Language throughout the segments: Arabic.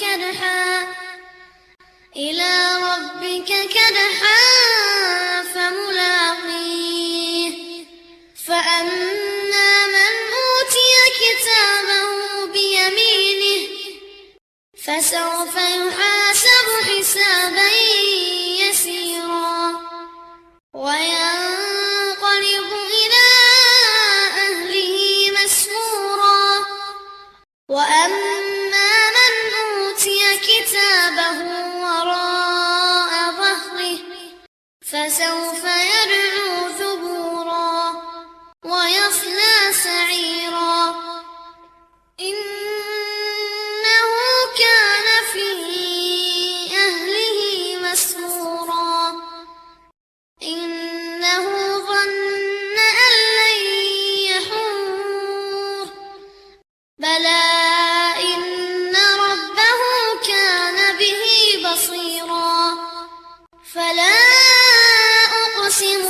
كدحا. إلى ربك كدحا فملاقيه. فأما من أوتي كتابه بيمينه فسوف يحاسب حسابا فسوف يدعو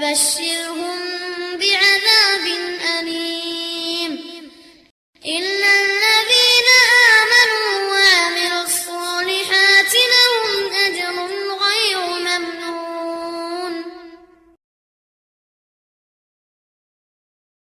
فبشرهم